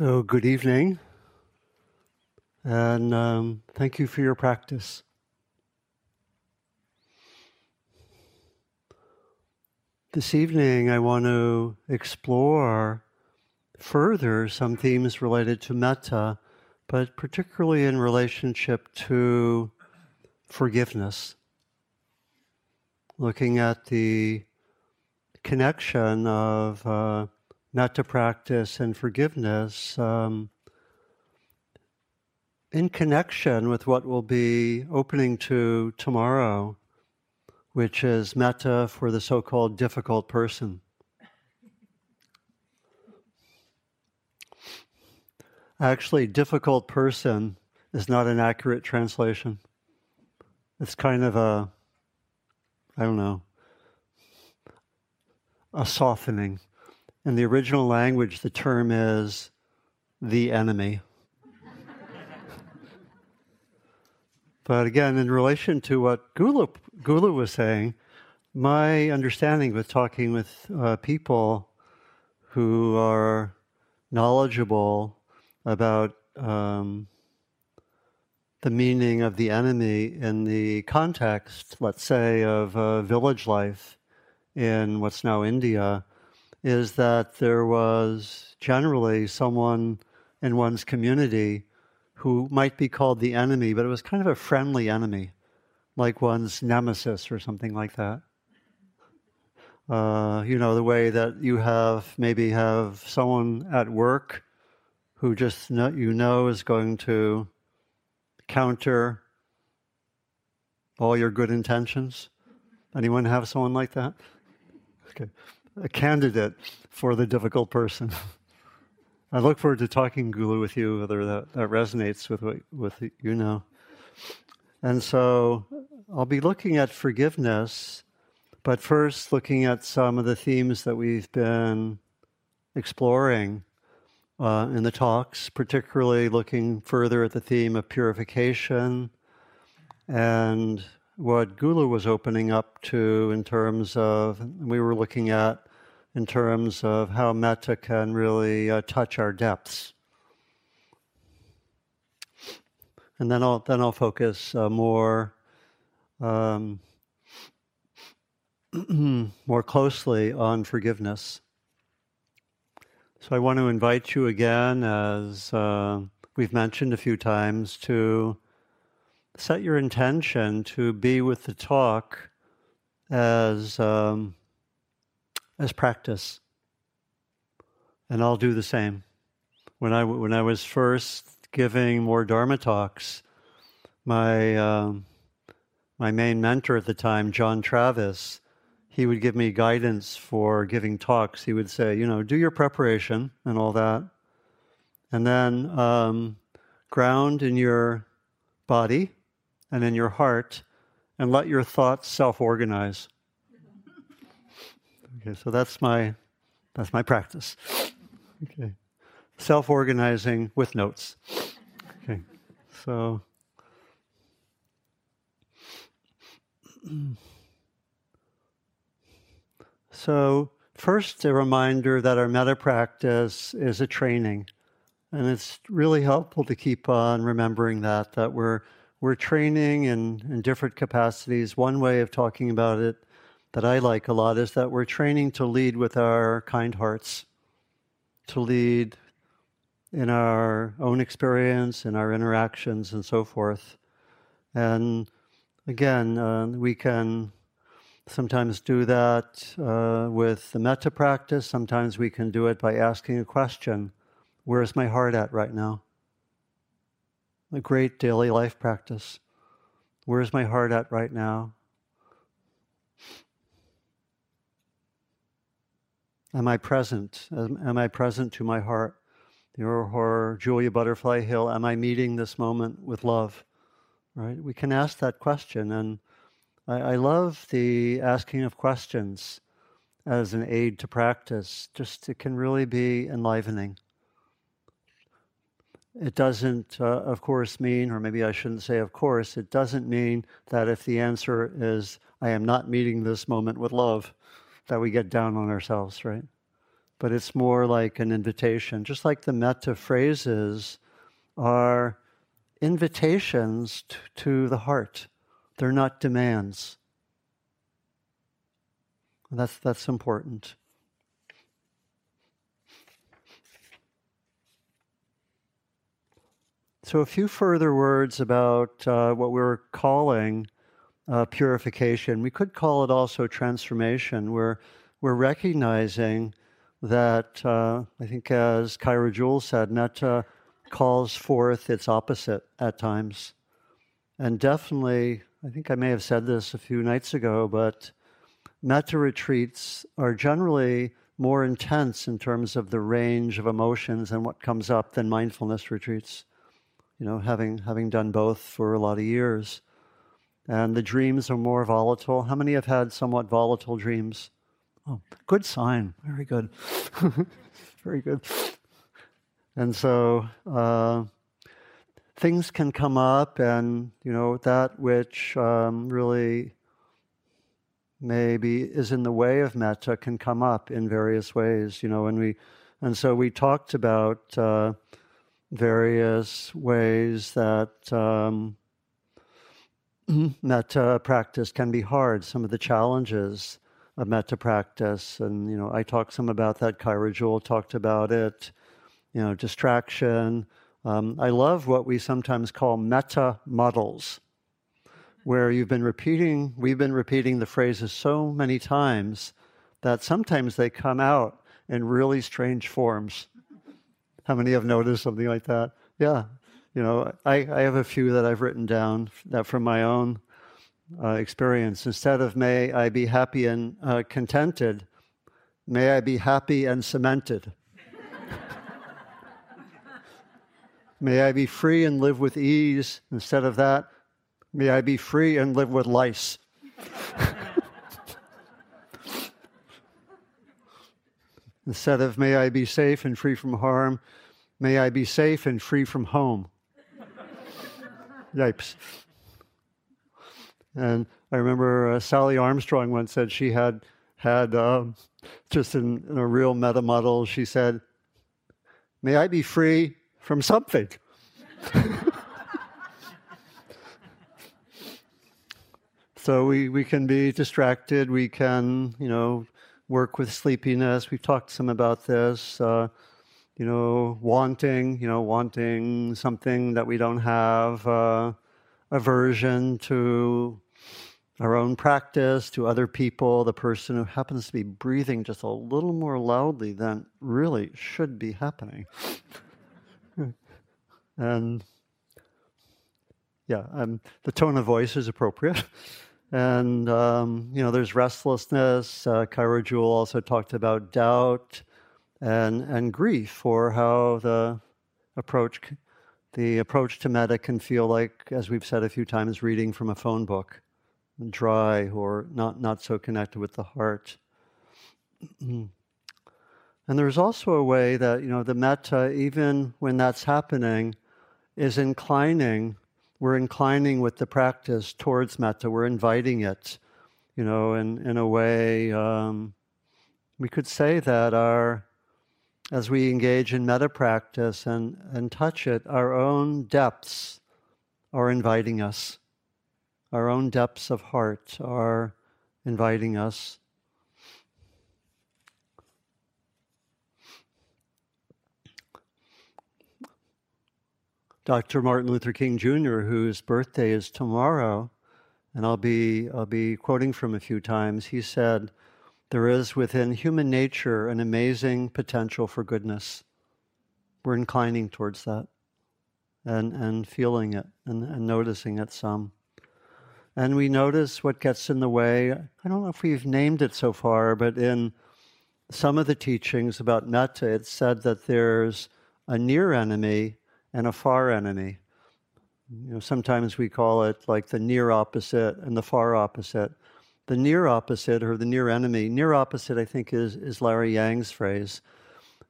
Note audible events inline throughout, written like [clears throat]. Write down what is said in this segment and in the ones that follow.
So, good evening, and um, thank you for your practice. This evening, I want to explore further some themes related to metta, but particularly in relationship to forgiveness. Looking at the connection of uh, metta practice and forgiveness um, in connection with what we'll be opening to tomorrow, which is metta for the so called difficult person. Actually, difficult person is not an accurate translation. It's kind of a, I don't know, a softening. In the original language, the term is the enemy. but again, in relation to what Gullu, Gullu was saying, my understanding with talking with uh, people who are knowledgeable about um, the meaning of the enemy in the context, let's say, of uh, village life in what's now India, is that there was generally someone in one's community who might be called the enemy, but it was kind of a friendly enemy, like one's nemesis or something like that. Uh, you know, the way that you have maybe have someone at work who just know, you know is going to counter all your good intentions. Anyone have someone like that? Okay a candidate for the difficult person. [laughs] I look forward to talking Gullu with you, whether that, that resonates with what with you know. And so I'll be looking at forgiveness, but first looking at some of the themes that we've been exploring uh, in the talks, particularly looking further at the theme of purification and what Gullu was opening up to in terms of, we were looking at in terms of how metta can really uh, touch our depths. And then I'll, then I'll focus uh, more, um, [clears throat] more closely on forgiveness. So I want to invite you again, as uh, we've mentioned a few times, to set your intention to be with the talk as um, as practice, and I'll do the same. When I when I was first giving more Dharma talks, my um, my main mentor at the time, John Travis, he would give me guidance for giving talks. He would say, you know, do your preparation and all that, and then um, ground in your body and in your heart and let your thoughts self organize. Okay, so that's my that's my practice. Okay. Self organizing with notes. Okay. So So, first, a reminder that our metta practice is a training. And it's really helpful to keep on remembering that, that we're we're training in, in different capacities. One way of talking about it that I like a lot is that we're training to lead with our kind hearts, to lead in our own experience, in our interactions, and so forth. And again, uh, we can sometimes do that uh, with the metta practice, sometimes we can do it by asking a question Where's my heart at right now? a great daily life practice. Where's my heart at right now? Am I present? Am, I present to my heart? Or, Julia Butterfly Hill, am I meeting this moment with love? Right? We can ask that question. And I, I love the asking of questions as an aid to practice. Just it can really be enlivening. It doesn't, uh, of course, mean, or maybe I shouldn't say of course, it doesn't mean that if the answer is, I am not meeting this moment with love, that we get down on ourselves, right? but it's more like an invitation. Just like the metta phrases are invitations t- to the heart, they're not demands. That's, that's important. So, a few further words about uh, what we're calling uh, purification. We could call it also transformation. We're, we're recognizing that, uh, I think, as Kyra Jewel said, metta calls forth its opposite at times. And definitely, I think I may have said this a few nights ago, but metta retreats are generally more intense in terms of the range of emotions and what comes up than mindfulness retreats you know, having, having done both for a lot of years. And the dreams are more volatile. How many have had somewhat volatile dreams? Oh, good sign. Very good. [laughs] Very good. And so uh, things can come up, and, you know, that which um, really maybe is in the way of metta can come up in various ways, you know, and we, and so we talked about, uh, various ways that um, metta practice can be hard. Some of the challenges of metta practice, and you know, I talked some about that. Kyra Jewel talked about it. You know, distraction. Um, I love what we sometimes call metta muddles, where you've been repeating. We've been repeating the phrases so many times that sometimes they come out in really strange forms. How many have noticed something like that? Yeah. You know, I, I have a few that I've written down that from my own uh, experience. Instead of may I be happy and uh, contented, may I be happy and cemented. [laughs] may I be free and live with ease. Instead of that, may I be free and live with lice. [laughs] Instead of may I be safe and free from harm, may I be safe and free from home. Yipes. And I remember uh, Sally Armstrong once said she had had um, just in, in, a real metta muddle. She said, "May I be free from something." [laughs] so we we can be distracted. We can you know work with sleepiness. We've talked some about this. Uh, you know, wanting, you know, wanting something that we don't have, uh, aversion to our own practice, to other people, the person who happens to be breathing just a little more loudly than really should be happening. [laughs] and yeah, um, the tone of voice is appropriate. And, um, you know, there's restlessness. Uh, Kyra Jewel also talked about doubt and, and grief, or how the approach, the approach to metta can feel like, as we've said a few times, reading from a phone book, dry or not, not so connected with the heart. [clears throat] and there's also a way that, you know, the metta, even when that's happening, is inclining we're inclining with the practice towards metta. We're inviting it, you know, in, in a way, um, we could say that our, as we engage in metta practice and, and touch it, our own depths are inviting us. Our own depths of heart are inviting us. Dr. Martin Luther King Jr., whose birthday is tomorrow, and I'll be, I'll be quoting from a few times, he said, There is within human nature an amazing potential for goodness. We're inclining towards that and, and feeling it and, and noticing it some. And we notice what gets in the way. I don't know if we've named it so far, but in some of the teachings about metta, it's said that there's a near enemy and a far enemy. You know, sometimes we call it like the near opposite and the far opposite. The near opposite or the near enemy, near opposite, I think, is, is Larry Yang's phrase.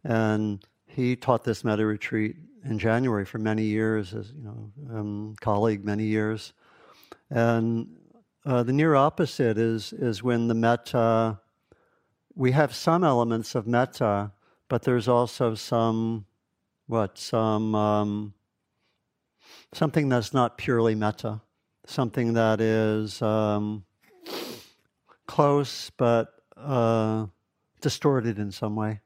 And he taught this metta retreat in January for many years, as you know, um, colleague many years. And uh, the near opposite is is when the metta. We have some elements of metta but there's also some, what, some, um, something that's not purely metta, something that is um, close but uh, distorted in some way.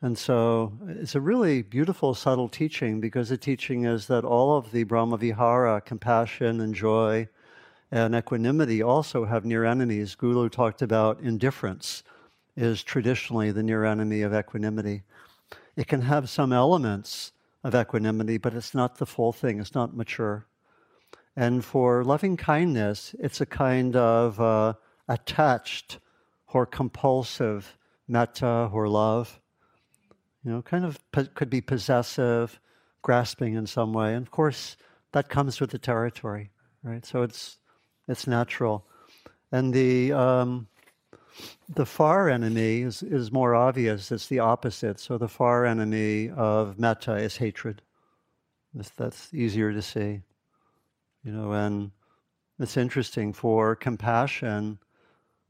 And so it's a really beautiful, subtle teaching because the teaching is that all of the Brahmavihara, compassion and joy and equanimity, also have near enemies. Gullu talked about indifference is traditionally the near enemy of equanimity. It can have some elements of equanimity, but it's not the full thing, it's not mature. And for loving kindness, it's a kind of uh, attached or compulsive metta or love you know, kind of po- could be possessive, grasping in some way. And of course, that comes with the territory, right? So it's it's natural. And the um, the far enemy is, is more obvious. It's the opposite. So the far enemy of metta is hatred. That's, that's easier to see. You know, and it's interesting for compassion,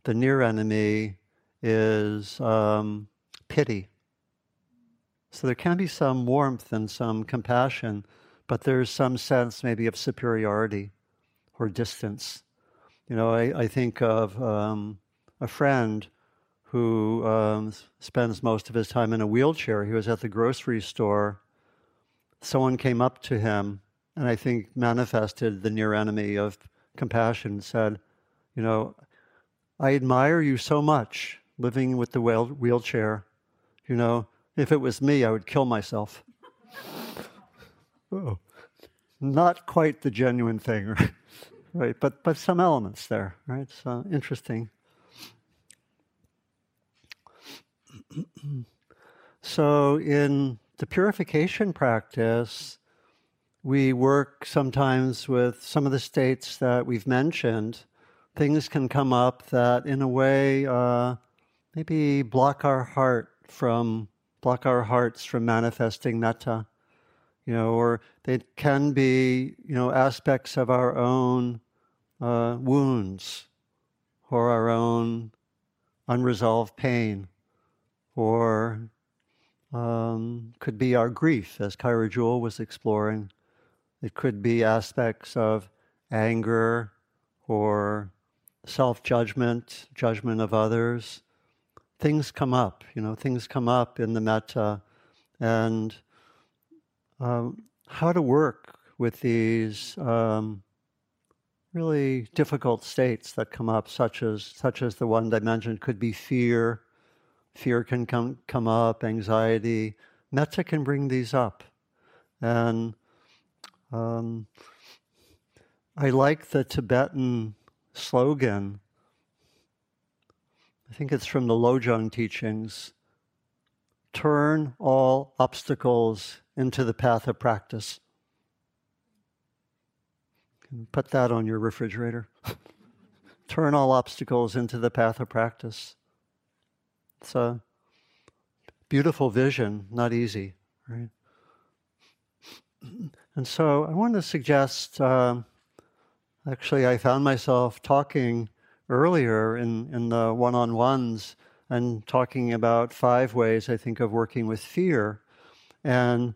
the near enemy is um, pity. So there can be some warmth and some compassion, but there's some sense maybe of superiority or distance. You know, I, I think of um, a friend who um, spends most of his time in a wheelchair. He was at the grocery store. Someone came up to him and I think manifested the near enemy of compassion, said, You know, I admire you so much living with the wheelchair. You know, if it was me, I would kill myself. oh, not quite the genuine thing, right? [laughs] right? But but some elements there, right? So interesting. [clears throat] so in the purification practice, we work sometimes with some of the states that we've mentioned. Things can come up that, in a way, uh, maybe block our heart from block our hearts from manifesting metta. You know, or they can be, you know, aspects of our own uh, wounds or our own unresolved pain, or um, could be our grief, as Kyra Jewel was exploring. It could be aspects of anger or self judgment, judgment of others, things come up, you know, things come up in the metta, and um, how to work with these um, really difficult states that come up, such as such as the one I mentioned, could be fear. Fear can come come up, anxiety. Metta can bring these up, and um, I like the Tibetan slogan I think it's from the Lojong teachings turn all obstacles into the path of practice. Put that on your refrigerator. [laughs] turn all obstacles into the path of practice. It's a beautiful vision, not easy, right? [clears throat] And so I want to suggest uh, actually, I found myself talking earlier in, in the one on ones and talking about five ways I think of working with fear. And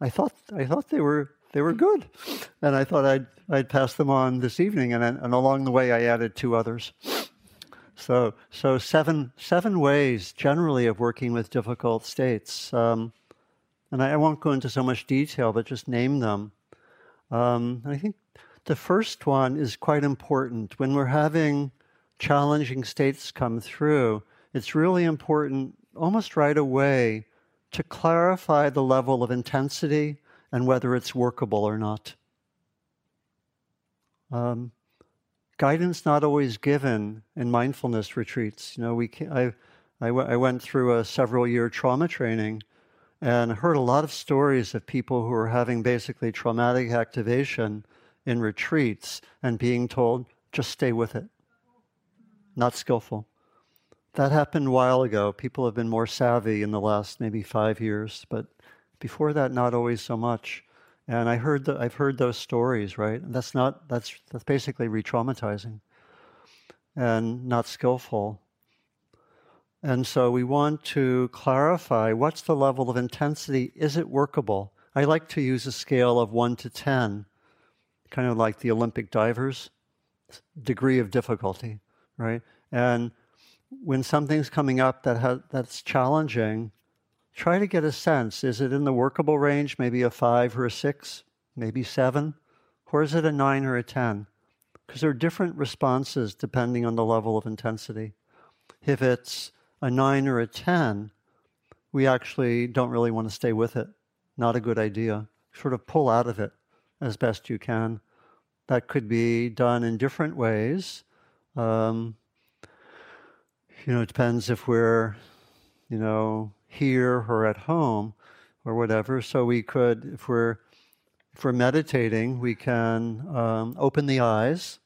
I thought I thought they were they were good, and I thought I'd I'd pass them on this evening. And and along the way, I added two others. So so seven seven ways generally of working with difficult states. Um, and I, I, won't go into so much detail, but just name them. Um, I think the first one is quite important when we're having challenging states come through, it's really important almost right away to clarify the level of intensity and whether it's workable or not. Um, guidance not always given in mindfulness retreats. You know, we I, I, w- I went through a several year trauma training and heard a lot of stories of people who were having basically traumatic activation in retreats and being told, just stay with it not skillful. That happened a while ago. People have been more savvy in the last maybe five years, but before that, not always so much. And I heard that I've heard those stories, right? And that's not that's that's basically re-traumatizing and not skillful. And so we want to clarify what's the level of intensity? Is it workable? I like to use a scale of 1 to 10, kind of like the Olympic divers, degree of difficulty, right? And when something's coming up that has, that's challenging, try to get a sense is it in the workable range, maybe a 5 or a 6, maybe 7? Or is it a 9 or a 10? Because there are different responses depending on the level of intensity. If it's a 9 or a 10, we actually don't really want to stay with it. Not a good idea. Sort of pull out of it as best you can. That could be done in different ways. Um, you know, it depends if we're, you know, here or at home or whatever. So we could, if we're if we're meditating, we can um, open the eyes,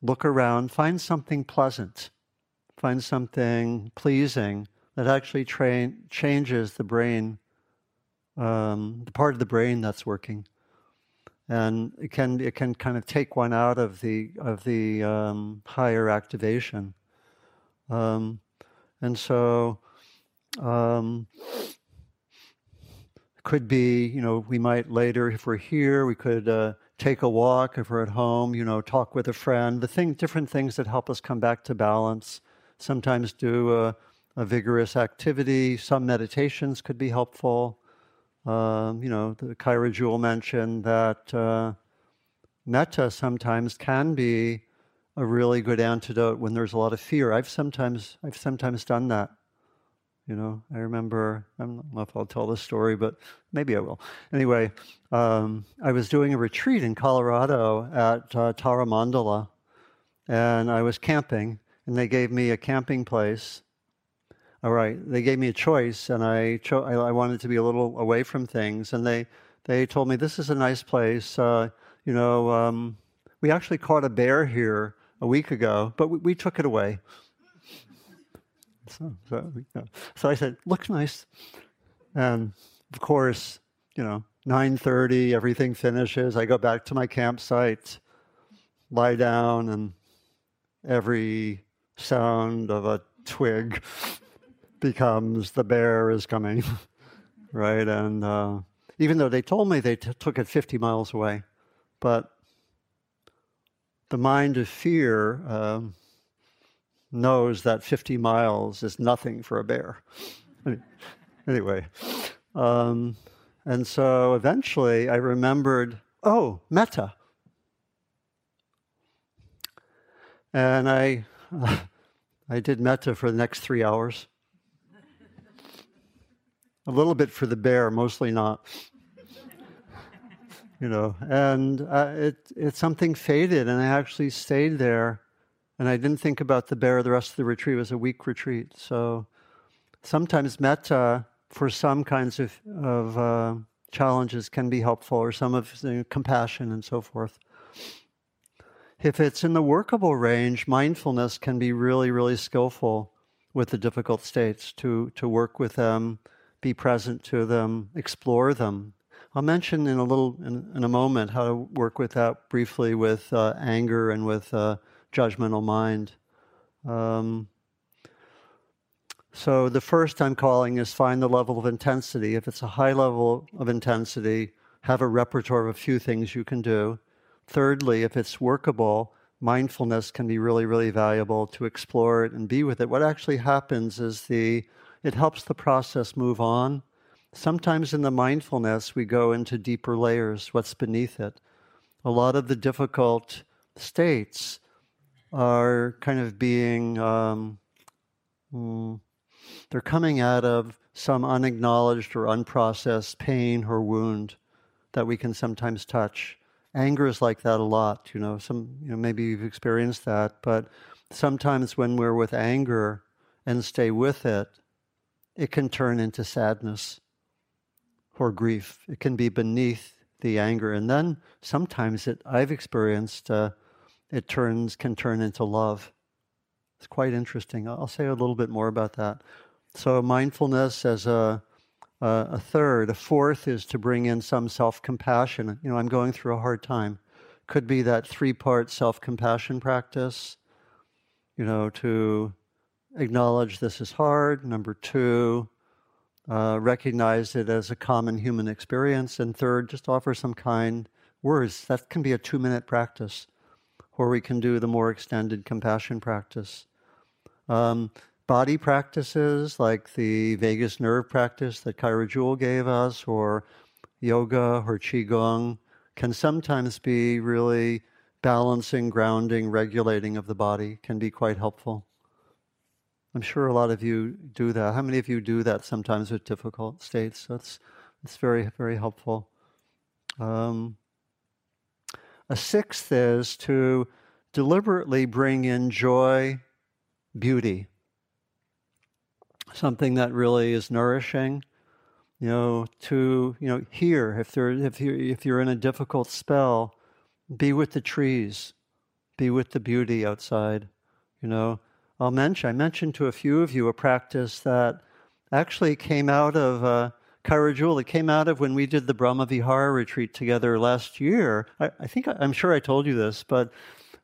look around, find something pleasant find something pleasing that actually changes the brain, um, the part of the brain that's working, and it can it can kind of take one out of the of the um, higher activation, um, and so. Um, could be, you know, we might later, if we're here, we could uh, take a walk. If we're at home, you know, talk with a friend. The thing, different things that help us come back to balance sometimes do a, a vigorous activity. Some meditations could be helpful. Um, you know, the Kyra Jewel mentioned that uh, metta sometimes can be a really good antidote when there's a lot of fear. I've sometimes I've sometimes done that. You know, I remember I don't know if I'll tell this story, but maybe I will. Anyway, um, I was doing a retreat in Colorado at uh, Tara Mandala, and I was camping, and they gave me a camping place. All right, they gave me a choice, and I cho- I, wanted to be a little away from things, and they they told me this is a nice place. Uh, you know, um, we actually caught a bear here a week ago, but we, we took it away. So, so, so I said, looks nice, and of course, you know, 9:30, everything finishes. I go back to my campsite, lie down, and every sound of a twig [laughs] becomes the bear is coming, [laughs] right? And uh, even though they told me they t- took it 50 miles away, but the mind of fear um, knows that 50 miles is nothing for a bear. [laughs] anyway, um, and so eventually I remembered, oh, metta. And I [laughs] I did metta for the next three hours. A little bit for the bear, mostly not. you know, and uh, it it something faded, and I actually stayed there, and I didn't think about the bear the rest of the retreat. Was a week retreat, so sometimes metta for some kinds of of uh, challenges can be helpful, or some of you know, compassion and so forth. If it's in the workable range, mindfulness can be really, really skillful with the difficult states to, to work with them, be present to them, explore them. I'll mention in a little in, in a moment how to work with that briefly with uh, anger and with uh, judgmental mind. Um, so the first I'm calling is find the level of intensity. If it's a high level of intensity, have a repertoire of a few things you can do. Thirdly, if it's workable, mindfulness can be really, really valuable to explore it and be with it. What actually happens is the it helps the process move on. Sometimes in the mindfulness, we go into deeper layers, what's beneath it. A lot of the difficult states are kind of being, um, mm, they're coming out of some unacknowledged or unprocessed pain or wound that we can sometimes touch anger is like that a lot. You know, some you know maybe you've experienced that, but sometimes when we're with anger and stay with it, it can turn into sadness or grief. It can be beneath the anger, and then sometimes it I've experienced uh, it turns can turn into love. It's quite interesting. I'll say a little bit more about that. So mindfulness as a a third. A fourth is to bring in some self compassion. You know, I'm going through a hard time. Could be that three part self compassion practice, you know, to acknowledge this is hard. Number two, uh, recognize it as a common human experience. And third, just offer some kind words. That can be a two minute practice, or we can do the more extended compassion practice. Um, body practices like the vagus nerve practice that Kyra Jewel gave us, or yoga or qigong, can sometimes be really balancing, grounding, regulating of the body, can be quite helpful. I'm sure a lot of you do that. How many of you do that sometimes with difficult states? That's it's very very helpful. Um, a sixth is to deliberately bring in joy, beauty, something that really is nourishing. You know, to you know, here if there if you if you're in a difficult spell, be with the trees, be with the beauty outside. You know, I'll mention, I mentioned to a few of you a practice that actually came out of uh, Kyra It came out of when we did the Brahma Vihara retreat together last year. I, I think, I'm sure I told you this, but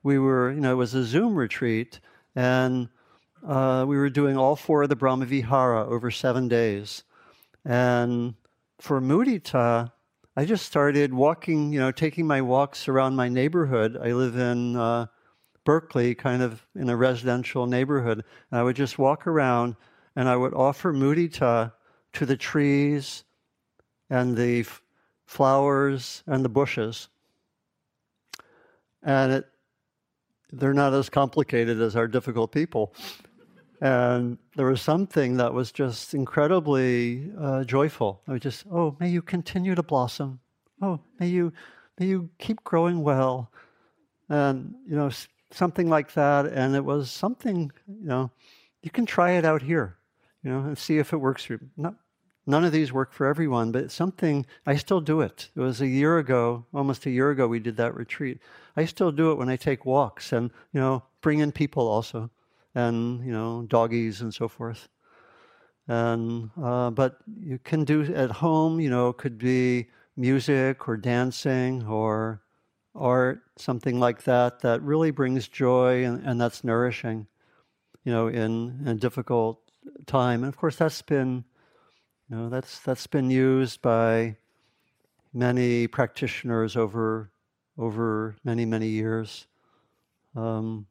we were, you know, it was a Zoom retreat, and uh, we were doing all four of the Brahma Vihara over seven days. And for mudita, I just started walking, you know, taking my walks around my neighborhood. I live in uh, Berkeley, kind of in a residential neighborhood. And I would just walk around and I would offer mudita to the trees and the f- flowers and the bushes. And it, they're not as complicated as our difficult people. And there was something that was just incredibly uh, joyful. I was just, oh, may you continue to blossom. Oh, may you, may you keep growing well. And, you know, something like that. And it was something, you know, you can try it out here, you know, and see if it works for you. Not, none of these work for everyone, but something, I still do it. It was a year ago, almost a year ago, we did that retreat. I still do it when I take walks and, you know, bring in people also, and, you know, doggies and so forth. And, uh, but you can do at home, you know, could be music or dancing or art, something like that, that really brings joy and, and that's nourishing, you know, in, in a difficult time. And of course, that's been, you know, that's that's been used by many practitioners over over many many years. Um,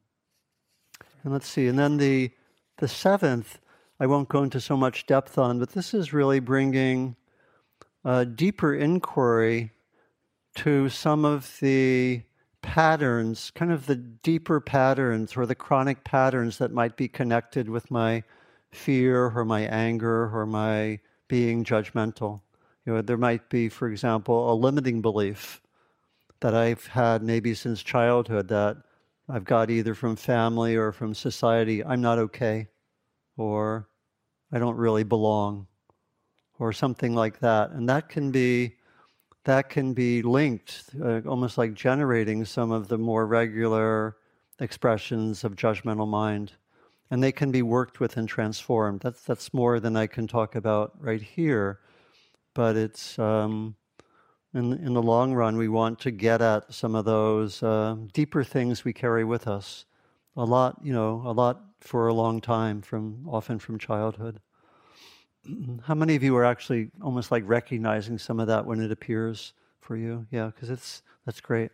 and let's see, and then the the seventh, I won't go into so much depth on, but this is really bringing a deeper inquiry to some of the patterns, kind of the deeper patterns or the chronic patterns that might be connected with my fear or my anger or my being judgmental. You know, there might be, for example, a limiting belief that I've had maybe since childhood that I've got either from family or from society, I'm not okay, or I don't really belong, or something like that. And that can be that can be linked, uh, almost like generating some of the more regular expressions of judgmental mind. And they can be worked with and transformed. That's, that's more than I can talk about right here. But it's, um, in, in the long run, we want to get at some of those uh, deeper things we carry with us. A lot, you know, a lot for a long time, from often from childhood. How many of you are actually almost like recognizing some of that when it appears for you? Yeah, because it's that's great.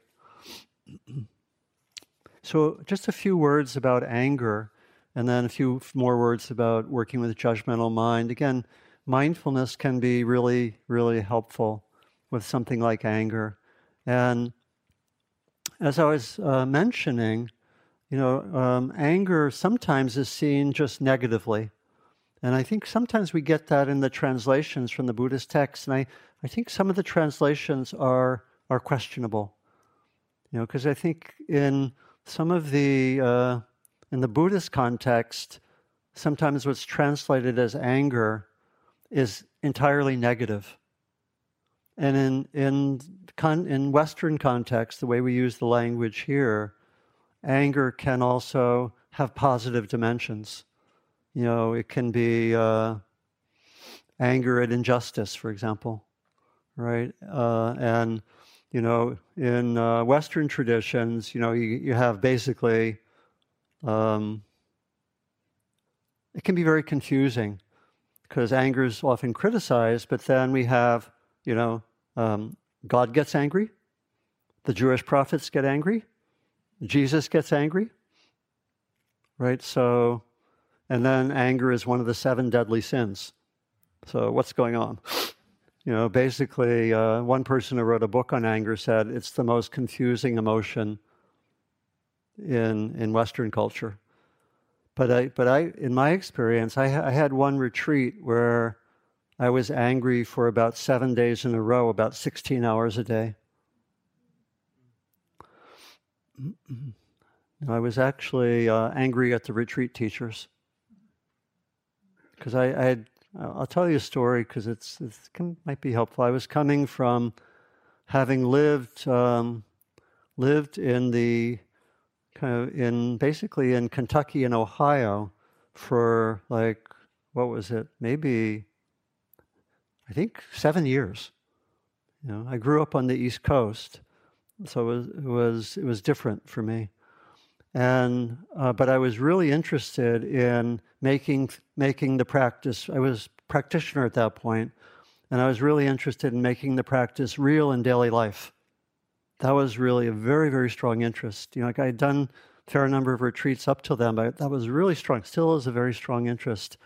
so, just a few words about anger, and then a few more words about working with a judgmental mind. Again, mindfulness can be really, really helpful with something like anger. And as I was uh, mentioning, you know, um, anger sometimes is seen just negatively. And I think sometimes we get that in the translations from the Buddhist texts. And I, I think some of the translations are, are questionable. You know, because I think in some of the, uh, in the Buddhist context, sometimes what's translated as anger is entirely negative. And in, in, con, in Western context, the way we use the language here, anger can also have positive dimensions. You know, it can be uh, anger at injustice, for example, right? Uh, and you know, in uh, Western traditions, you know, you, you have basically um, it can be very confusing because anger is often criticized, but then we have, you know, um, God gets angry, the Jewish prophets get angry, Jesus gets angry, right? So, and then anger is one of the seven deadly sins. So, what's going on? You know, basically, uh, one person who wrote a book on anger said it's the most confusing emotion in in Western culture. But I, but I, in my experience, I, I had one retreat where I was angry for about seven days in a row, about 16 hours a day. [clears throat] I was actually uh, angry at the retreat teachers because I, I, had. I'll tell you a story because it's it might be helpful. I was coming from having lived um, lived in the kind of in basically in Kentucky and Ohio for like what was it? Maybe I think seven years. You know, I grew up on the East Coast, so it was it was, it was different for me. And uh, but I was really interested in making making the practice. I was practitioner at that point, and I was really interested in making the practice real in daily life that was really a very, very strong interest. You know, like I had done a fair number of retreats up till then, but that was really strong, still is a very strong interest.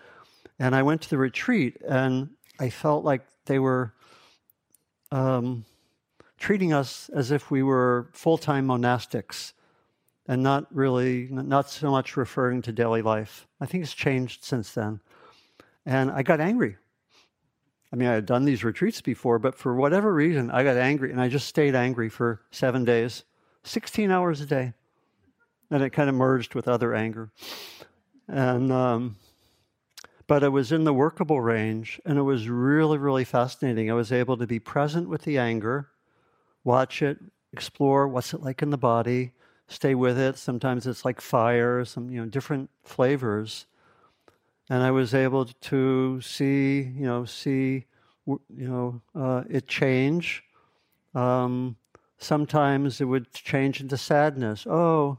And I went to the retreat and I felt like they were um, treating us as if we were full time monastics and not really, not so much referring to daily life. I think it's changed since then. And I got angry. I mean, I had done these retreats before, but for whatever reason, I got angry and I just stayed angry for seven days, 16 hours a day. And it kind of merged with other anger. And, um, but it was in the workable range and it was really, really fascinating. I was able to be present with the anger, watch it, explore what's it like in the body, stay with it. Sometimes it's like fire, some, you know, different flavors and I was able to see, you know, see, you know, uh, it change. Um, sometimes it would change into sadness. Oh,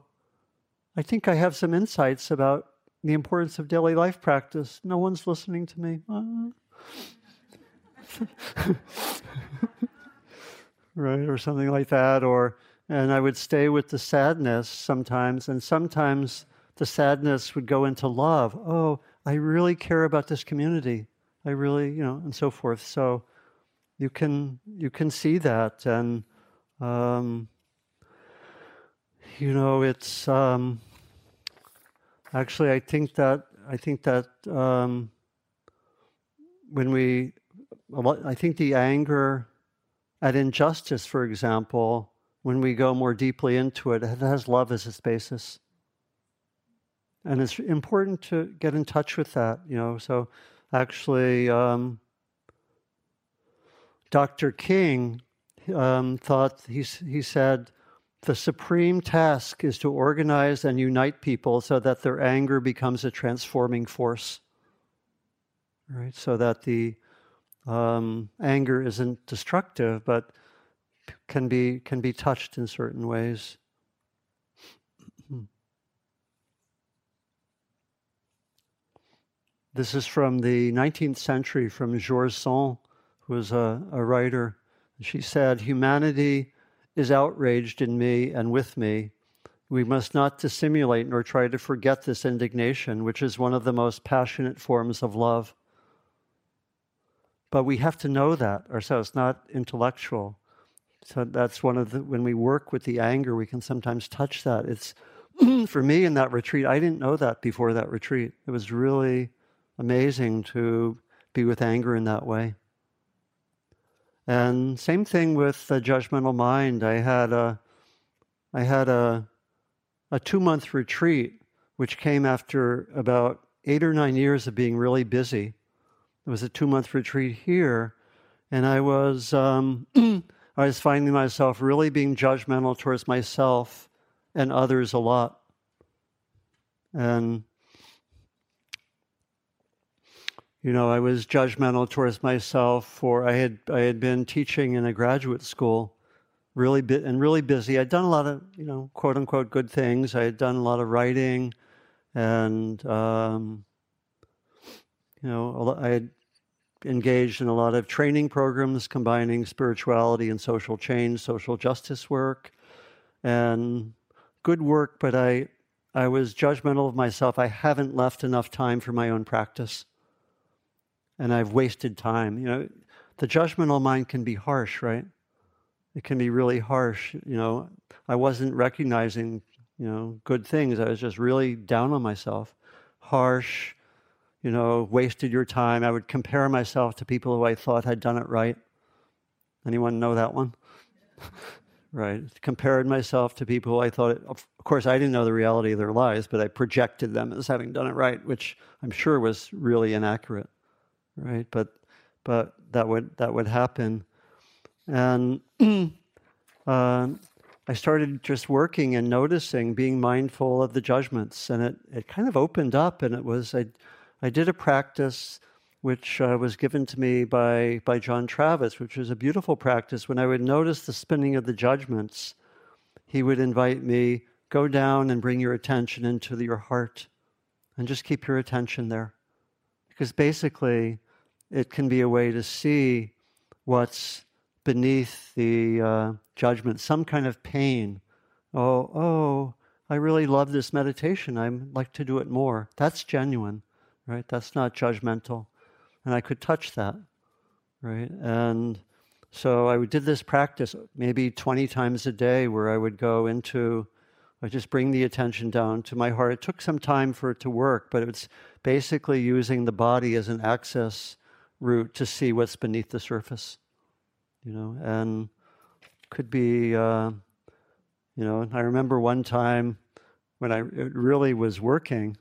I think I have some insights about the importance of daily life practice. No one's listening to me. Uh. [laughs] right, or something like that. Or and I would stay with the sadness sometimes, and sometimes the sadness would go into love. Oh, I really care about this community. I really, you know, and so forth. So you can you can see that, and um, you know, it's um, actually I think that I think that um, when we, I think the anger at injustice, for example, when we go more deeply into it, it has love as its basis. And it's important to get in touch with that you know. So actually um, dr king um, thought he, he said the supreme task is to organize and unite people so that their anger becomes a transforming force. Right? So that the um, anger isn't destructive but can be can be touched in certain ways This is from the 19th century from George Sand, who was a, a writer. She said, Humanity is outraged in me and with me. We must not dissimulate nor try to forget this indignation, which is one of the most passionate forms of love. But we have to know that ourselves, not intellectual. So that's one of the, when we work with the anger, we can sometimes touch that. It's, [clears throat] for me in that retreat, I didn't know that before that retreat. It was really amazing to be with anger in that way. And same thing with the judgmental mind. I had a, I had a, a two month retreat, which came after about eight or nine years of being really busy. It was a two month retreat here, and I was, um, [clears throat] I was finding myself really being judgmental towards myself and others a lot. And you know, I was judgmental towards myself for I had I had been teaching in a graduate school, really bit and really busy. I'd done a lot of you know quote unquote good things. I had done a lot of writing, and um, you know, I had engaged in a lot of training programs combining spirituality and social change, social justice work, and good work, but I, I was judgmental of myself. I haven't left enough time for my own practice. And I've wasted time. You know, the judgmental mind can be harsh, right? It can be really harsh. You know, I wasn't recognizing, you know, good things. I was just really down on myself. Harsh, you know, wasted your time. I would compare myself to people who I thought had done it right. Anyone know that one? [laughs] right? Compared myself to people who I thought, it, of course, I didn't know the reality of their lives, but I projected them as having done it right, which I'm sure was really inaccurate, right? But, but that would that would happen, and [clears throat] uh, I started just working and noticing, being mindful of the judgments, and it it kind of opened up, and it was I I did a practice which uh, was given to me by, by John Travis, which was a beautiful practice. When I would notice the spinning of the judgments, he would invite me, go down and bring your attention into your heart and just keep your attention there. Because basically, it can be a way to see what's beneath the uh, judgment, some kind of pain. Oh, oh, I really love this meditation. I'd like to do it more. That's genuine, right? That's not judgmental and I could touch that, right? And so I did this practice maybe 20 times a day where I would go into, I just bring the attention down to my heart. It took some time for it to work, but it's basically using the body as an access route to see what's beneath the surface, you know, and could be, uh, you know, I remember one time when I, it really was working,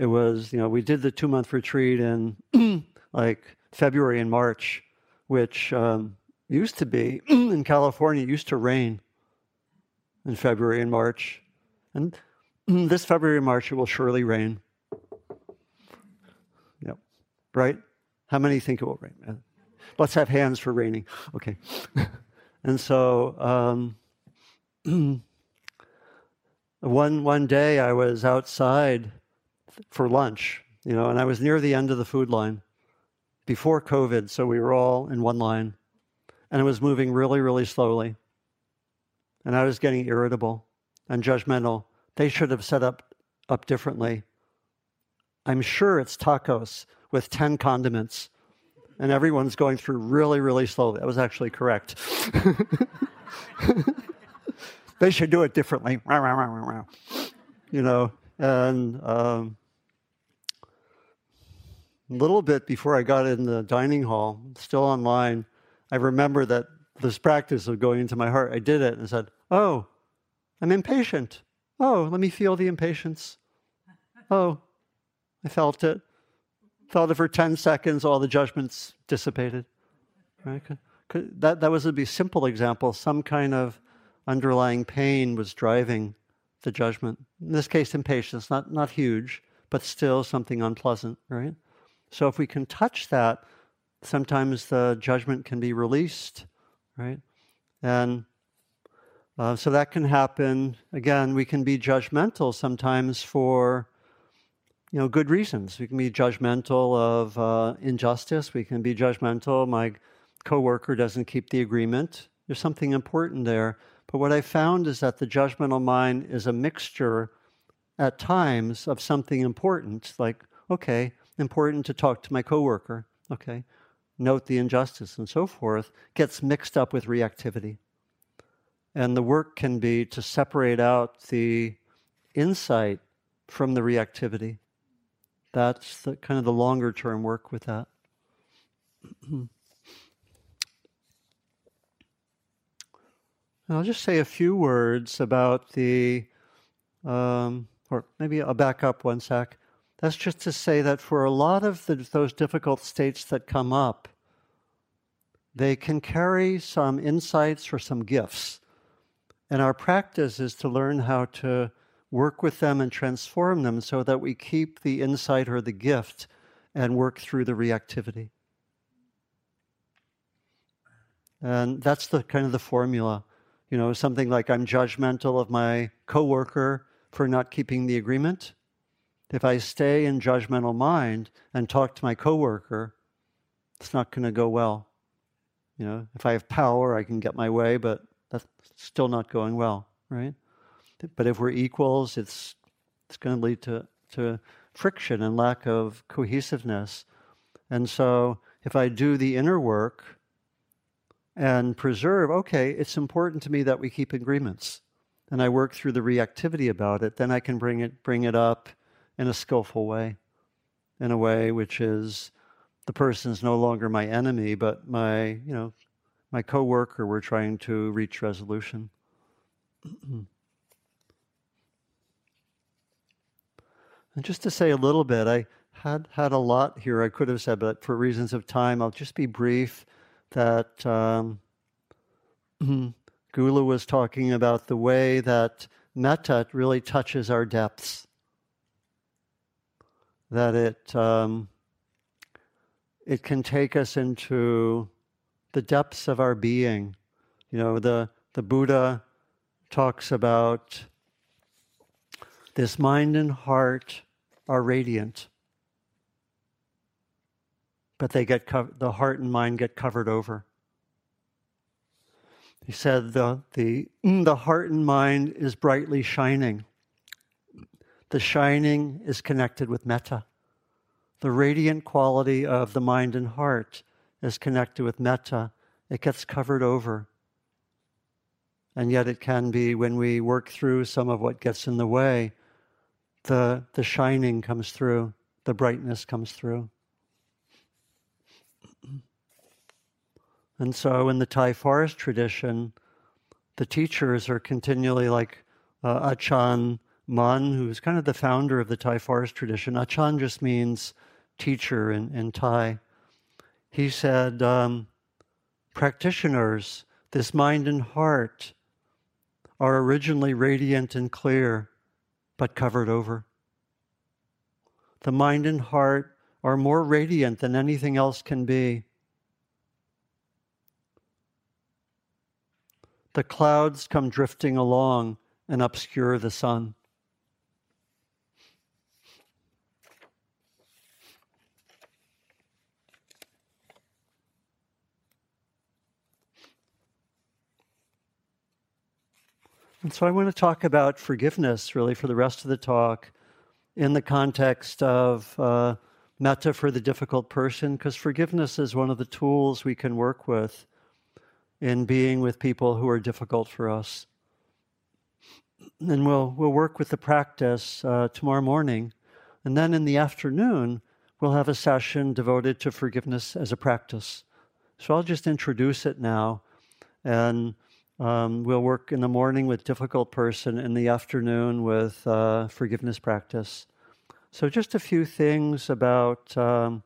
it was, you know, we did the two month retreat in [clears throat] like February and March, which um, used to be [clears throat] in California, used to rain in February and March. And [clears throat] this February and March, it will surely rain. Yep. Right? How many think it will rain? Uh, let's have hands for raining. Okay. [laughs] and so um, one, one day I was outside for lunch, you know, and I was near the end of the food line before COVID, so we were all in one line. And it was moving really, really slowly. And I was getting irritable and judgmental. They should have set up up differently. I'm sure it's tacos with 10 condiments, and everyone's going through really, really slowly. That was actually correct. [laughs] they should do it differently. You know, and um, little bit before I got in the dining hall, still online, I remember that this practice of going into my heart, I did it and said, Oh, I'm impatient. Oh, let me feel the impatience. Oh, I felt it. Felt it for 10 seconds, all the judgments dissipated. Right? That, that was a simple example. Some kind of underlying pain was driving the judgment. In this case, impatience, not, not huge, but still something unpleasant, right? So if we can touch that, sometimes the judgment can be released, right? And uh, so that can happen. Again, we can be judgmental sometimes for you know good reasons. We can be judgmental of uh, injustice. We can be judgmental. My coworker doesn't keep the agreement. There's something important there. But what I found is that the judgmental mind is a mixture at times of something important, like okay, important to talk to my coworker, okay, note the injustice and so forth, gets mixed up with reactivity. And the work can be to separate out the insight from the reactivity. That's the kind of the longer term work with that. [clears throat] I'll just say a few words about the, um, or maybe I'll back up one sec. That's just to say that for a lot of the, those difficult states that come up, they can carry some insights or some gifts. And our practice is to learn how to work with them and transform them so that we keep the insight or the gift and work through the reactivity. And that's the kind of the formula. You know, something like I'm judgmental of my coworker for not keeping the agreement If I stay in judgmental mind and talk to my coworker, it's not going to go well. You know, if I have power, I can get my way, but that's still not going well, right? But if we're equals, it's it's going to lead to to friction and lack of cohesiveness. And so, if I do the inner work and preserve, okay, it's important to me that we keep agreements, and I work through the reactivity about it, then I can bring it bring it up in a skillful way, in a way which is the person is no longer my enemy, but my, you know, my coworker. We're trying to reach resolution. [clears throat] and just to say a little bit, I had had a lot here I could have said, but for reasons of time, I'll just be brief. That um, [clears throat] Gullu was talking about the way that metta really touches our depths. That it um, it can take us into the depths of our being. You know, the, the Buddha talks about this mind and heart are radiant, but they get co- the heart and mind get covered over. He said the, the, the heart and mind is brightly shining. The shining is connected with metta. The radiant quality of the mind and heart is connected with metta. It gets covered over. And yet, it can be when we work through some of what gets in the way, the, the shining comes through, the brightness comes through. And so, in the Thai forest tradition, the teachers are continually like uh, Achan Mun, who's kind of the founder of the Thai forest tradition. Achan just means teacher in, in Thai. He said, um, Practitioners, this mind and heart are originally radiant and clear, but covered over. The mind and heart are more radiant than anything else can be. The clouds come drifting along and obscure the sun. And so I want to talk about forgiveness really for the rest of the talk in the context of uh, metta for the difficult person, because forgiveness is one of the tools we can work with in being with people who are difficult for us. And we'll, we'll work with the practice uh, tomorrow morning. And then in the afternoon, we'll have a session devoted to forgiveness as a practice. So I'll just introduce it now. And um, we'll work in the morning with difficult person, in the afternoon with uh, forgiveness practice. So, just a few things about um,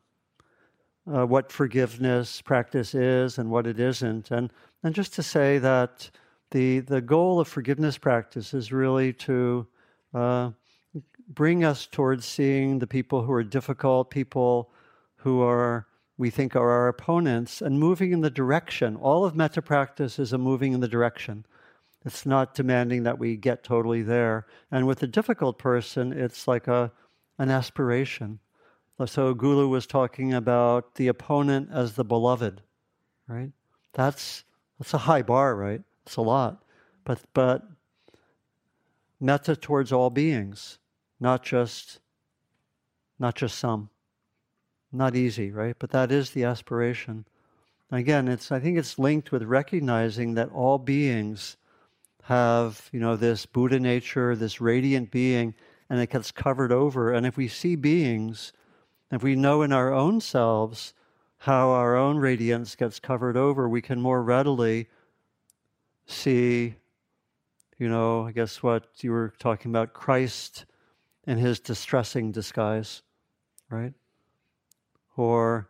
uh, what forgiveness practice is and what it isn't, and and just to say that the the goal of forgiveness practice is really to uh, bring us towards seeing the people who are difficult, people who are we think are our opponents and moving in the direction. All of metta practice is a moving in the direction. It's not demanding that we get totally there. And with a difficult person, it's like a, an aspiration. So Gullu was talking about the opponent as the beloved, right? That's that's a high bar, right? It's a lot. But but metta towards all beings, not just not just some not easy, right? But that is the aspiration. Again, it's I think it's linked with recognizing that all beings have, you know, this Buddha nature, this radiant being, and it gets covered over. And if we see beings, if we know in our own selves how our own radiance gets covered over, we can more readily see, you know, I guess what you were talking about, Christ in his distressing disguise, right? Or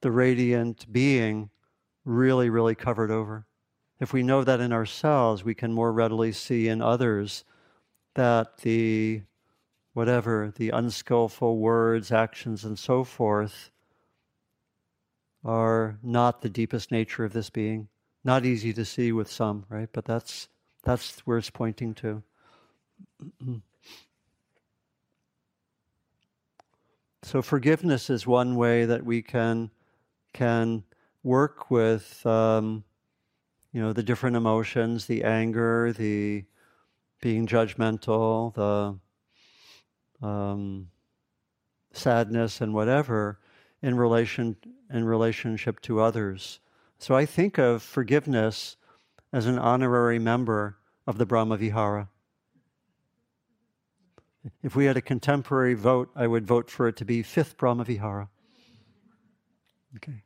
the radiant being really, really covered over. If we know that in ourselves, we can more readily see in others that the whatever, the unskillful words, actions, and so forth are not the deepest nature of this being. Not easy to see with some, right? But that's that's where it's pointing to. [clears throat] so forgiveness is one way that we can can work with um, you know the different emotions, the anger, the being judgmental, the um, sadness, and whatever in relation in relationship to others. So I think of forgiveness as an honorary member of the Brahma Vihara. If we had a contemporary vote, I would vote for it to be fifth Brahma Vihara. Okay.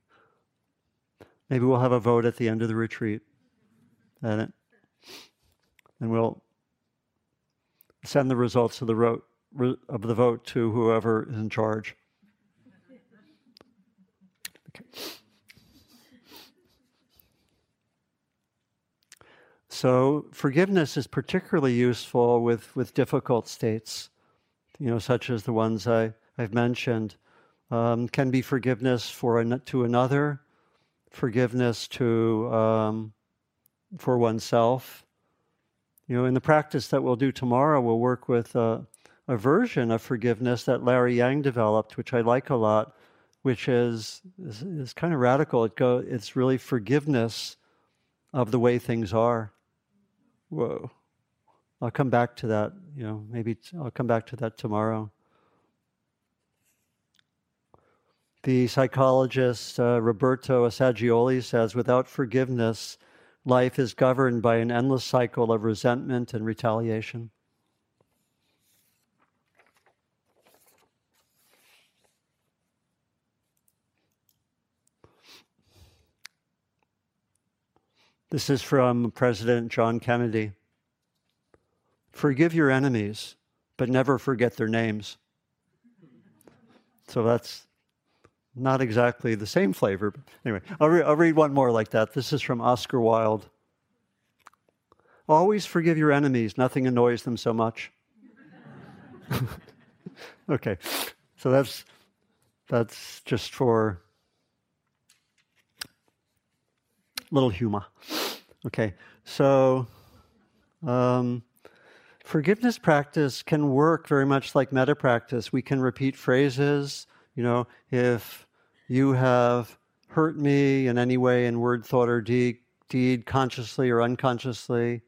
Maybe we'll have a vote at the end of the retreat. And, and we'll send the results of the, ro- of the vote to whoever is in charge. Okay. So forgiveness is particularly useful with, with difficult states, you know, such as the ones I, I've mentioned. Um, can be forgiveness for an, to another, forgiveness to um, for oneself. You know, in the practice that we'll do tomorrow, we'll work with a, a version of forgiveness that Larry Yang developed, which I like a lot, which is is, is kind of radical. It go, it's really forgiveness of the way things are. Whoa. I'll come back to that, you know, maybe i I'll come back to that tomorrow. The psychologist uh, Roberto Assagioli says without forgiveness, life is governed by an endless cycle of resentment and retaliation. This is from President John Kennedy. Forgive your enemies, but never forget their names. So that's not exactly the same flavor. But anyway, I'll, re- I'll read one more like that. This is from Oscar Wilde. Always forgive your enemies, nothing annoys them so much. [laughs] okay, so that's, that's just for little humor. Okay, so um, forgiveness practice can work very much like metta practice. We can repeat phrases. You know, if you have hurt me in any way in word, thought, or deed, deed consciously or unconsciously,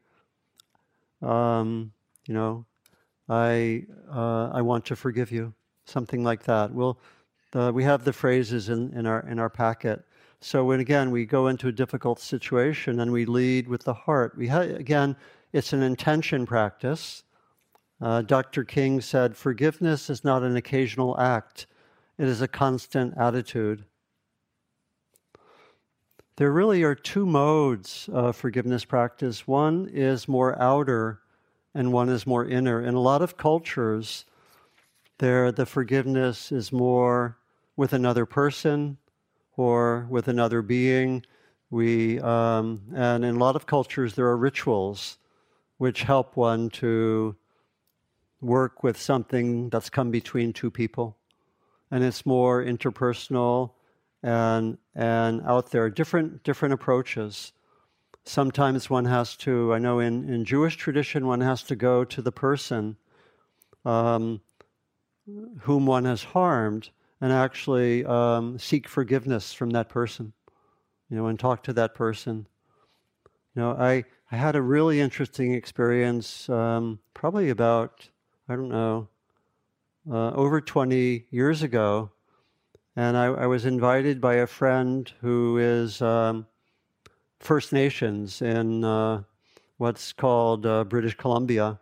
um, you know, I uh, I want to forgive you. Something like that. We'll, uh, we have the phrases in, in our in our packet. So when again we go into a difficult situation and we lead with the heart, we ha- again it's an intention practice. Uh, Dr. King said, "Forgiveness is not an occasional act; it is a constant attitude." There really are two modes of forgiveness practice. One is more outer, and one is more inner. In a lot of cultures, there the forgiveness is more with another person or with another being. We, um, and in a lot of cultures, there are rituals which help one to work with something that's come between two people. And it's more interpersonal and, and out there. Different, different approaches. Sometimes one has to, I know in, in Jewish tradition, one has to go to the person um, whom one has harmed and actually um, seek forgiveness from that person, you know, and talk to that person. You know, I, I had a really interesting experience um, probably about, I don't know, uh, over 20 years ago. And I, I, was invited by a friend who is um, First Nations in uh, what's called uh, British Columbia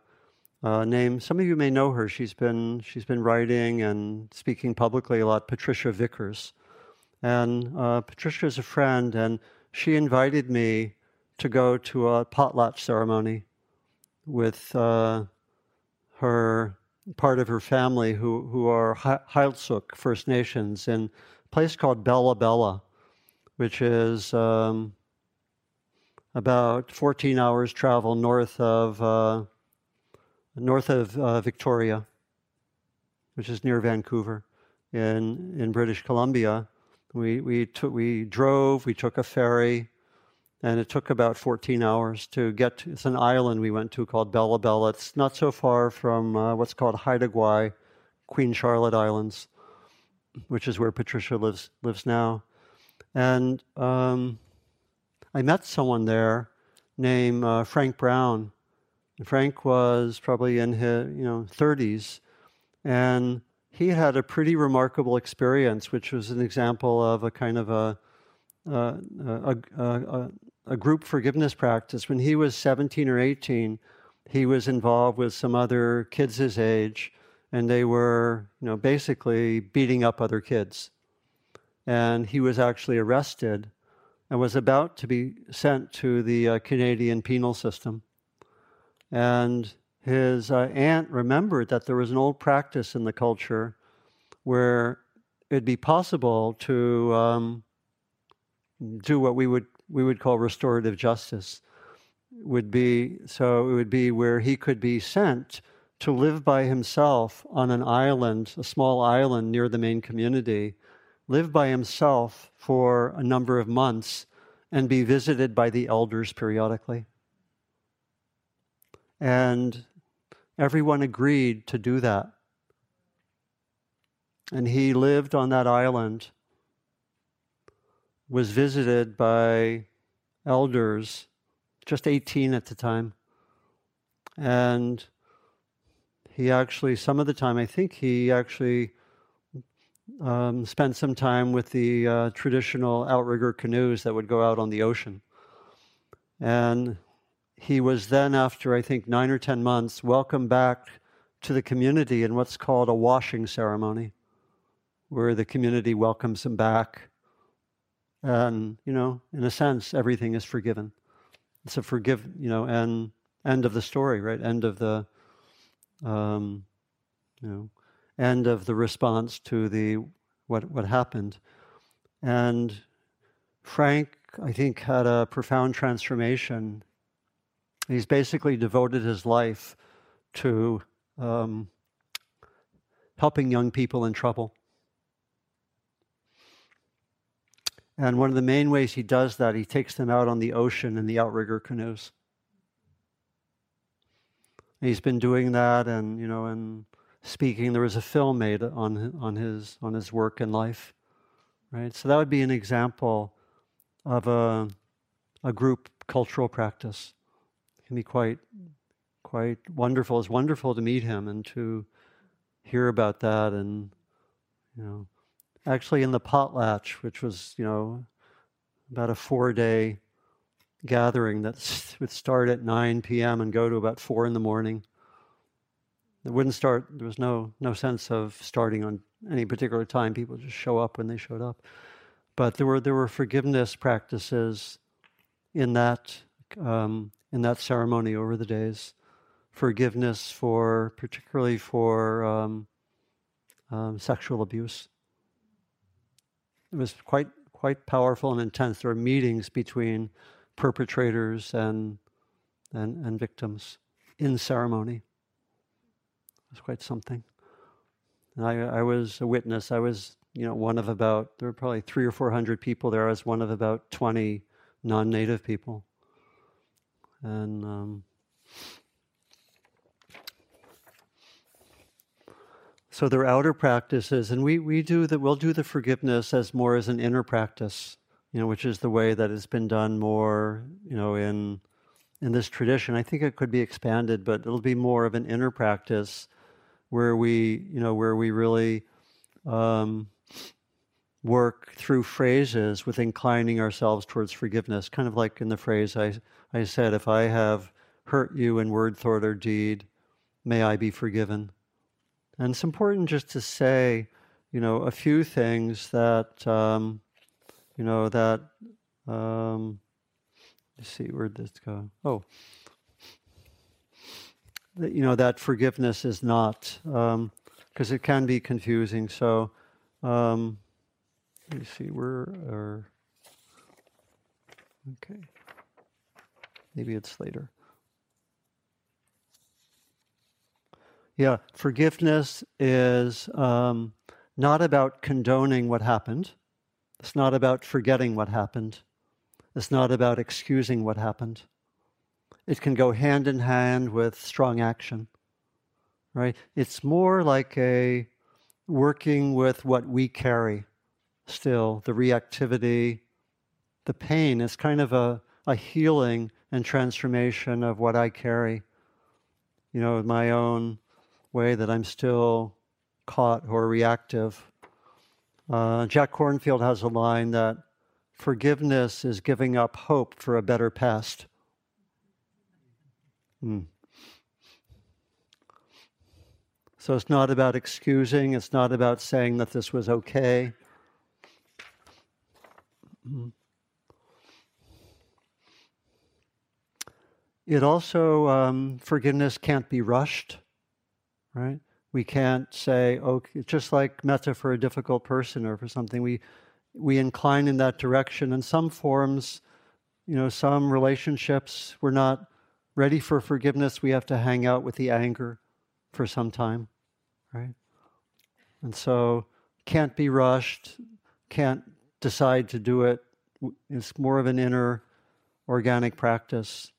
uh, name. Some of you may know her. She's been she's been writing and speaking publicly a lot. Patricia Vickers, and uh, Patricia is a friend, and she invited me to go to a potlatch ceremony with uh, her part of her family who who are Heiltsuk First Nations in a place called Bella Bella, which is. Um, about 14 hours travel north of uh, north of uh, Victoria, which is near Vancouver, in in British Columbia. We we took we drove. We took a ferry, and it took about 14 hours to get. To, it's an island we went to called Bella Bella. It's not so far from uh, what's called Haida Gwaii, Queen Charlotte Islands, which is where Patricia lives lives now. And um, I met someone there named uh, Frank Brown. Frank was probably in his you know 30s, and he had a pretty remarkable experience, which was an example of a kind of a a, a, a, a, group forgiveness practice. When he was 17 or 18, he was involved with some other kids his age, and they were, you know, basically beating up other kids. And he was actually arrested and was about to be sent to the uh, Canadian penal system. And his uh, aunt remembered that there was an old practice in the culture where it'd be possible to um, do what we would we would call restorative justice would be so it would be where he could be sent to live by himself on an island, a small island near the main community, live by himself for a number of months and be visited by the elders periodically. And everyone agreed to do that. And he lived on that island, was visited by elders, just 18 at the time. And he actually, some of the time, I think he actually um, spent some time with the uh, traditional outrigger canoes that would go out on the ocean. And he was then, after I think nine or 10 months, welcomed back to the community in what's called a washing ceremony, where the community welcomes him back. And, you know, in a sense, everything is forgiven. It's a forgive, you know, and end of the story, right? End of the, um, you know, end of the response to the what what happened. And Frank, I think, had a profound transformation He's basically devoted his life to um, helping young people in trouble. And one of the main ways he does that, he takes them out on the ocean in the outrigger canoes. And he's been doing that, and you know, and speaking. There was a film made on on his on his work and life, right? So that would be an example of a a group cultural practice can be quite quite wonderful. It's wonderful to meet him and to hear about that and you know actually in the potlatch, which was, you know, about a four day gathering that would start at 9 p.m. and go to about 4 in the morning. It wouldn't start, there was no, no sense of starting on any particular time. People just show up when they showed up. But there were, there were forgiveness practices in that um, in that ceremony over the days. Forgiveness for, particularly for um, um, sexual abuse. It was quite quite powerful and intense. There were meetings between perpetrators and and, and victims in ceremony. It was quite something. And I, I was a witness. I was, you know, one of about there were probably three or four hundred people there. I was one of about twenty non-native people and um, so they're outer practices, and we we do that. We'll do the forgiveness as more as an inner practice, you know, which is the way that it's been done more, you know, in in this tradition. I think it could be expanded, but it'll be more of an inner practice where we, you know, where we really um, work through phrases with inclining ourselves towards forgiveness, kind of like in the phrase I, I said, if I have hurt you in word, thought, or deed, may I be forgiven. And it's important just to say, you know, a few things that, um, you know, that, um, let's see, where'd this go? Oh, that, you know, that forgiveness is not, because um, it can be confusing. So, um, let me see, where are. Okay. Maybe it's later. Yeah, forgiveness is um, not about condoning what happened. It's not about forgetting what happened. It's not about excusing what happened. It can go hand in hand with strong action, right? It's more like a working with what we carry still, the reactivity, the pain. It's kind of a, a healing and transformation of what I carry. You know, my own way that I'm still caught or reactive. Uh, Jack Kornfield has a line that forgiveness is giving up hope for a better past. Hmm. So it's not about excusing, it's not about saying that this was okay. Hmm. It also, um, forgiveness can't be rushed, right? We can't say, okay, just like metta for a difficult person or for something, we, we incline in that direction. In some forms, you know, some relationships, we're not ready for forgiveness. We have to hang out with the anger for some time, right? And so, can't be rushed, can't decide to do it. It's more of an inner organic practice.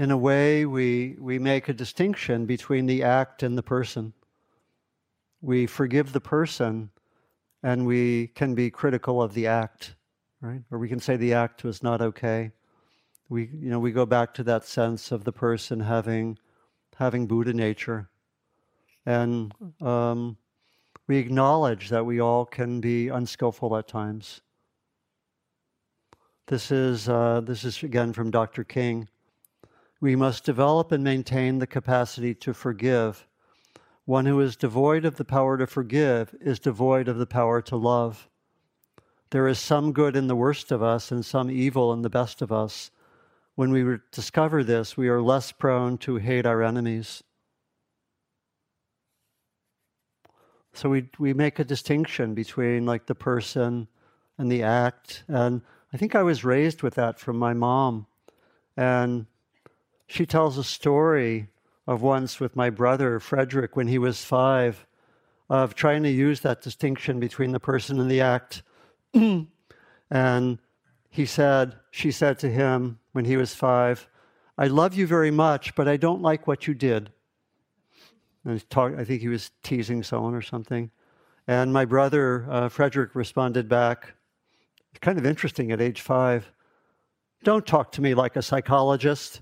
In a way, we, we make a distinction between the act and the person. We forgive the person and we can be critical of the act, right? Or we can say the act was not okay. We, you know, we go back to that sense of the person having, having Buddha nature. And um, we acknowledge that we all can be unskillful at times. This is, uh, this is again from Dr. King. We must develop and maintain the capacity to forgive. One who is devoid of the power to forgive is devoid of the power to love. There is some good in the worst of us and some evil in the best of us. When we discover this, we are less prone to hate our enemies. So we, we make a distinction between like the person and the act. And I think I was raised with that from my mom. And she tells a story of once with my brother, Frederick, when he was five, of trying to use that distinction between the person and the act. [clears throat] and he said, she said to him when he was five, I love you very much, but I don't like what you did. And talk, I think he was teasing someone or something. And my brother, uh, Frederick, responded back, it's kind of interesting at age five, don't talk to me like a psychologist.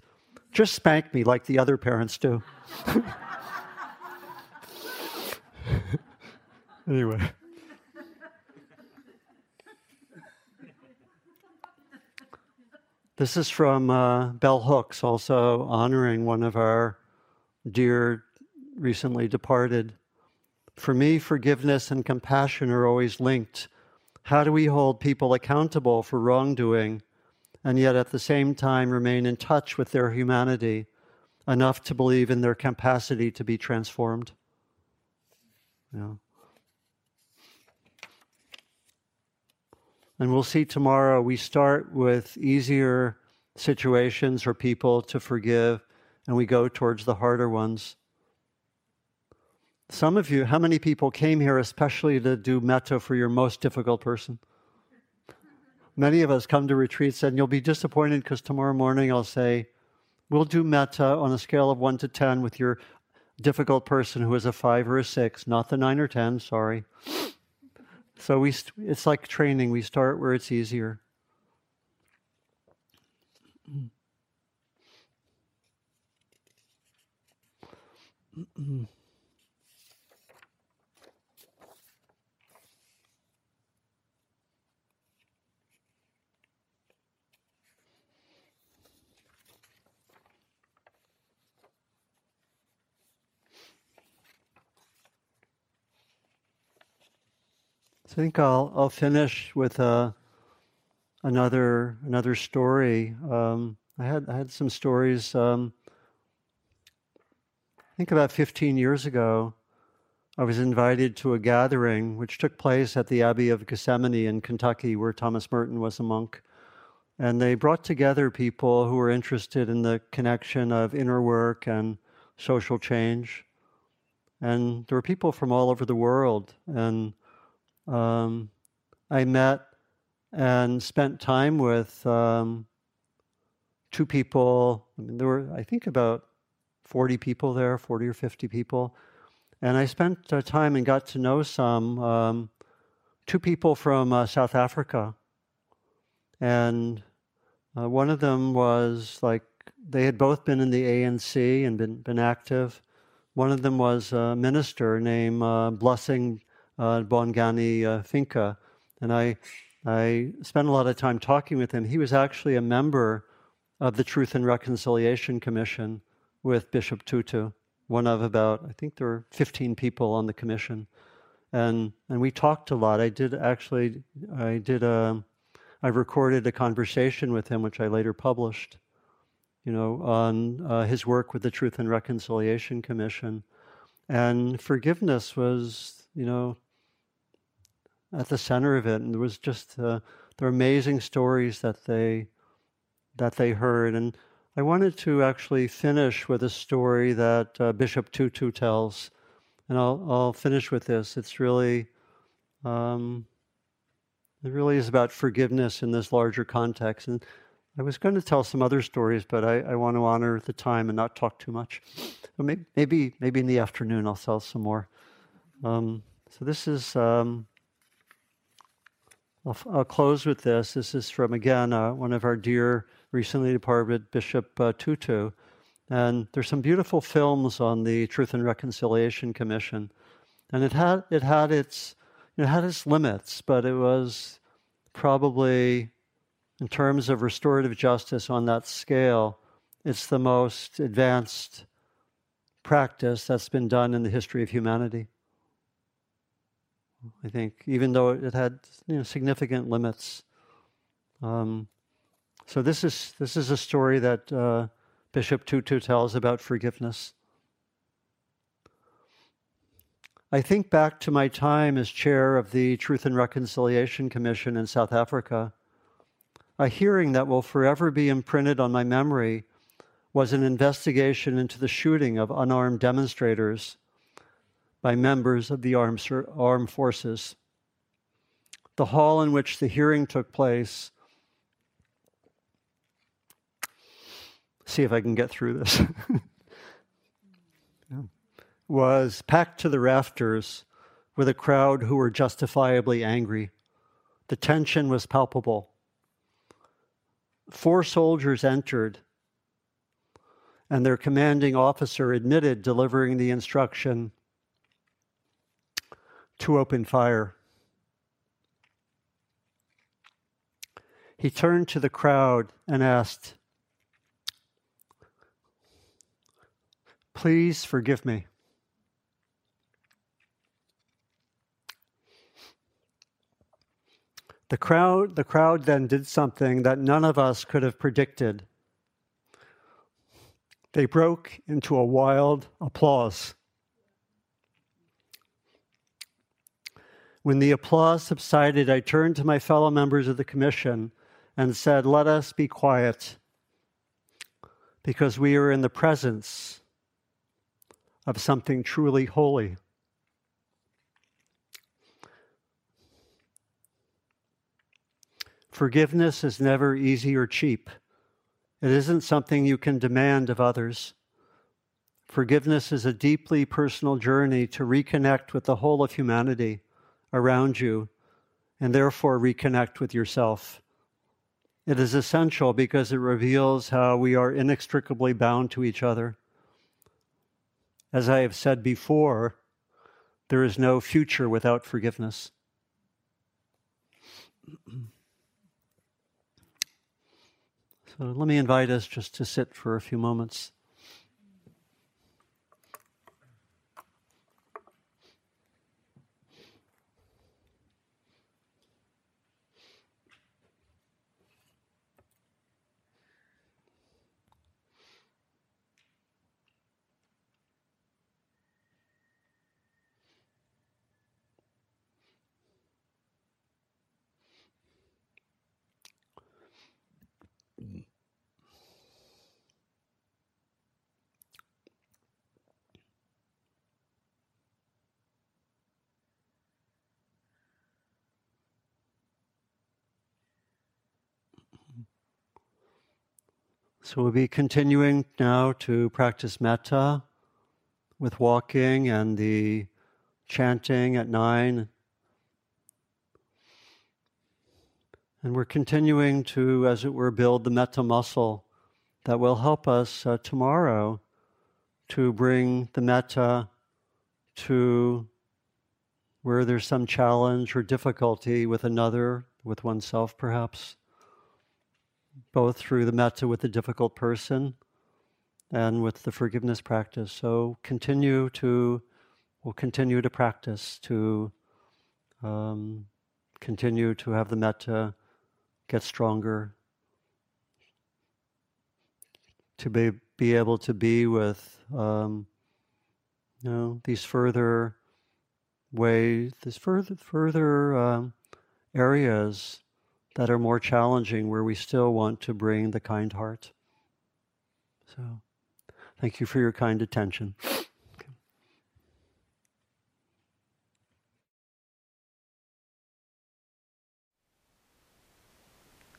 Just spank me like the other parents do. [laughs] anyway. This is from uh, Bell Hooks, also honoring one of our dear, recently departed. For me, forgiveness and compassion are always linked. How do we hold people accountable for wrongdoing and yet at the same time remain in touch with their humanity enough to believe in their capacity to be transformed. Yeah. And we'll see tomorrow, we start with easier situations or people to forgive, and we go towards the harder ones. Some of you, how many people came here especially to do metta for your most difficult person? Many of us come to retreats and you'll be disappointed because tomorrow morning I'll say, We'll do metta on a scale of 1 to 10 with your difficult person who is a 5 or a 6, not the 9 or 10, sorry. So we st- it's like training. We start where it's easier. Mm-hmm. So I think I'll I'll finish with uh, another another story. Um, I had I had some stories. Um, I think about 15 years ago, I was invited to a gathering which took place at the Abbey of Gethsemani in Kentucky, where Thomas Merton was a monk. And they brought together people who were interested in the connection of inner work and social change. And there were people from all over the world. And um, I met and spent time with um, two people. I mean, there were, I think, about 40 people there, 40 or 50 people. And I spent uh, time and got to know some, um, two people from uh, South Africa. And uh, one of them was like, they had both been in the ANC and been, been active. One of them was a minister named uh, Blessing uh, Bongani uh, Finca. And I, I spent a lot of time talking with him. He was actually a member of the Truth and Reconciliation Commission with Bishop Tutu, one of about, I think there were 15 people on the commission. And, and we talked a lot. I did actually, I did a, I recorded a conversation with him, which I later published, you know, on uh, his work with the Truth and Reconciliation Commission. And forgiveness was, you know, at the center of it. And there was just, uh, were amazing stories that they, that they heard. And I wanted to actually finish with a story that uh, Bishop Tutu tells. And I'll, I'll finish with this. It's really, um, it really is about forgiveness in this larger context. And I was going to tell some other stories, but I, I want to honor the time and not talk too much. maybe, maybe, maybe in the afternoon I'll tell some more. Um, so this is, um, I'll, I'll, close with this. This is from, again, uh, one of our dear, recently departed Bishop uh, Tutu. And there's some beautiful films on the Truth and Reconciliation Commission. And it had, it had its it had its limits, but it was probably, in terms of restorative justice on that scale, it's the most advanced practice that's been done in the history of humanity. I think, even though it had you know, significant limits. Um, so this is this is a story that uh, Bishop Tutu tells about forgiveness. I think back to my time as chair of the Truth and Reconciliation Commission in South Africa. A hearing that will forever be imprinted on my memory was an investigation into the shooting of unarmed demonstrators by members of the armed, forces. The hall in which the hearing took place. See if I can get through this. [laughs] was packed to the rafters with a crowd who were justifiably angry. The tension was palpable. Four soldiers entered, and their commanding officer admitted delivering the instruction to open fire. He turned to the crowd and asked, Please forgive me. The crowd, the crowd then did something that none of us could have predicted. They broke into a wild applause. When the applause subsided, I turned to my fellow members of the commission and said, Let us be quiet, because we are in the presence of something truly holy. Forgiveness is never easy or cheap. It isn't something you can demand of others. Forgiveness is a deeply personal journey to reconnect with the whole of humanity around you and therefore reconnect with yourself. It is essential because it reveals how we are inextricably bound to each other. As I have said before, there is no future without forgiveness. So let me invite us just to sit for a few moments. So we'll be continuing now to practice metta with walking and the chanting at nine. And we're continuing to, as it were, build the metta muscle that will help us uh, tomorrow to bring the metta to where there's some challenge or difficulty with another, with oneself perhaps, both through the metta with the difficult person and with the forgiveness practice. So continue to, we'll continue to practice to um, continue to have the metta get stronger, to be, be able to be with um, you know these further ways, these further further um, areas that are more challenging, where we still want to bring the kind heart. So. Thank you for your kind attention.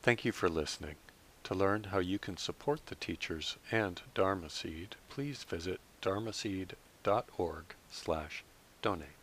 Thank you for listening. To learn how you can support the teachers and Dharma Seed, please visit dharmaseed.org slash donate.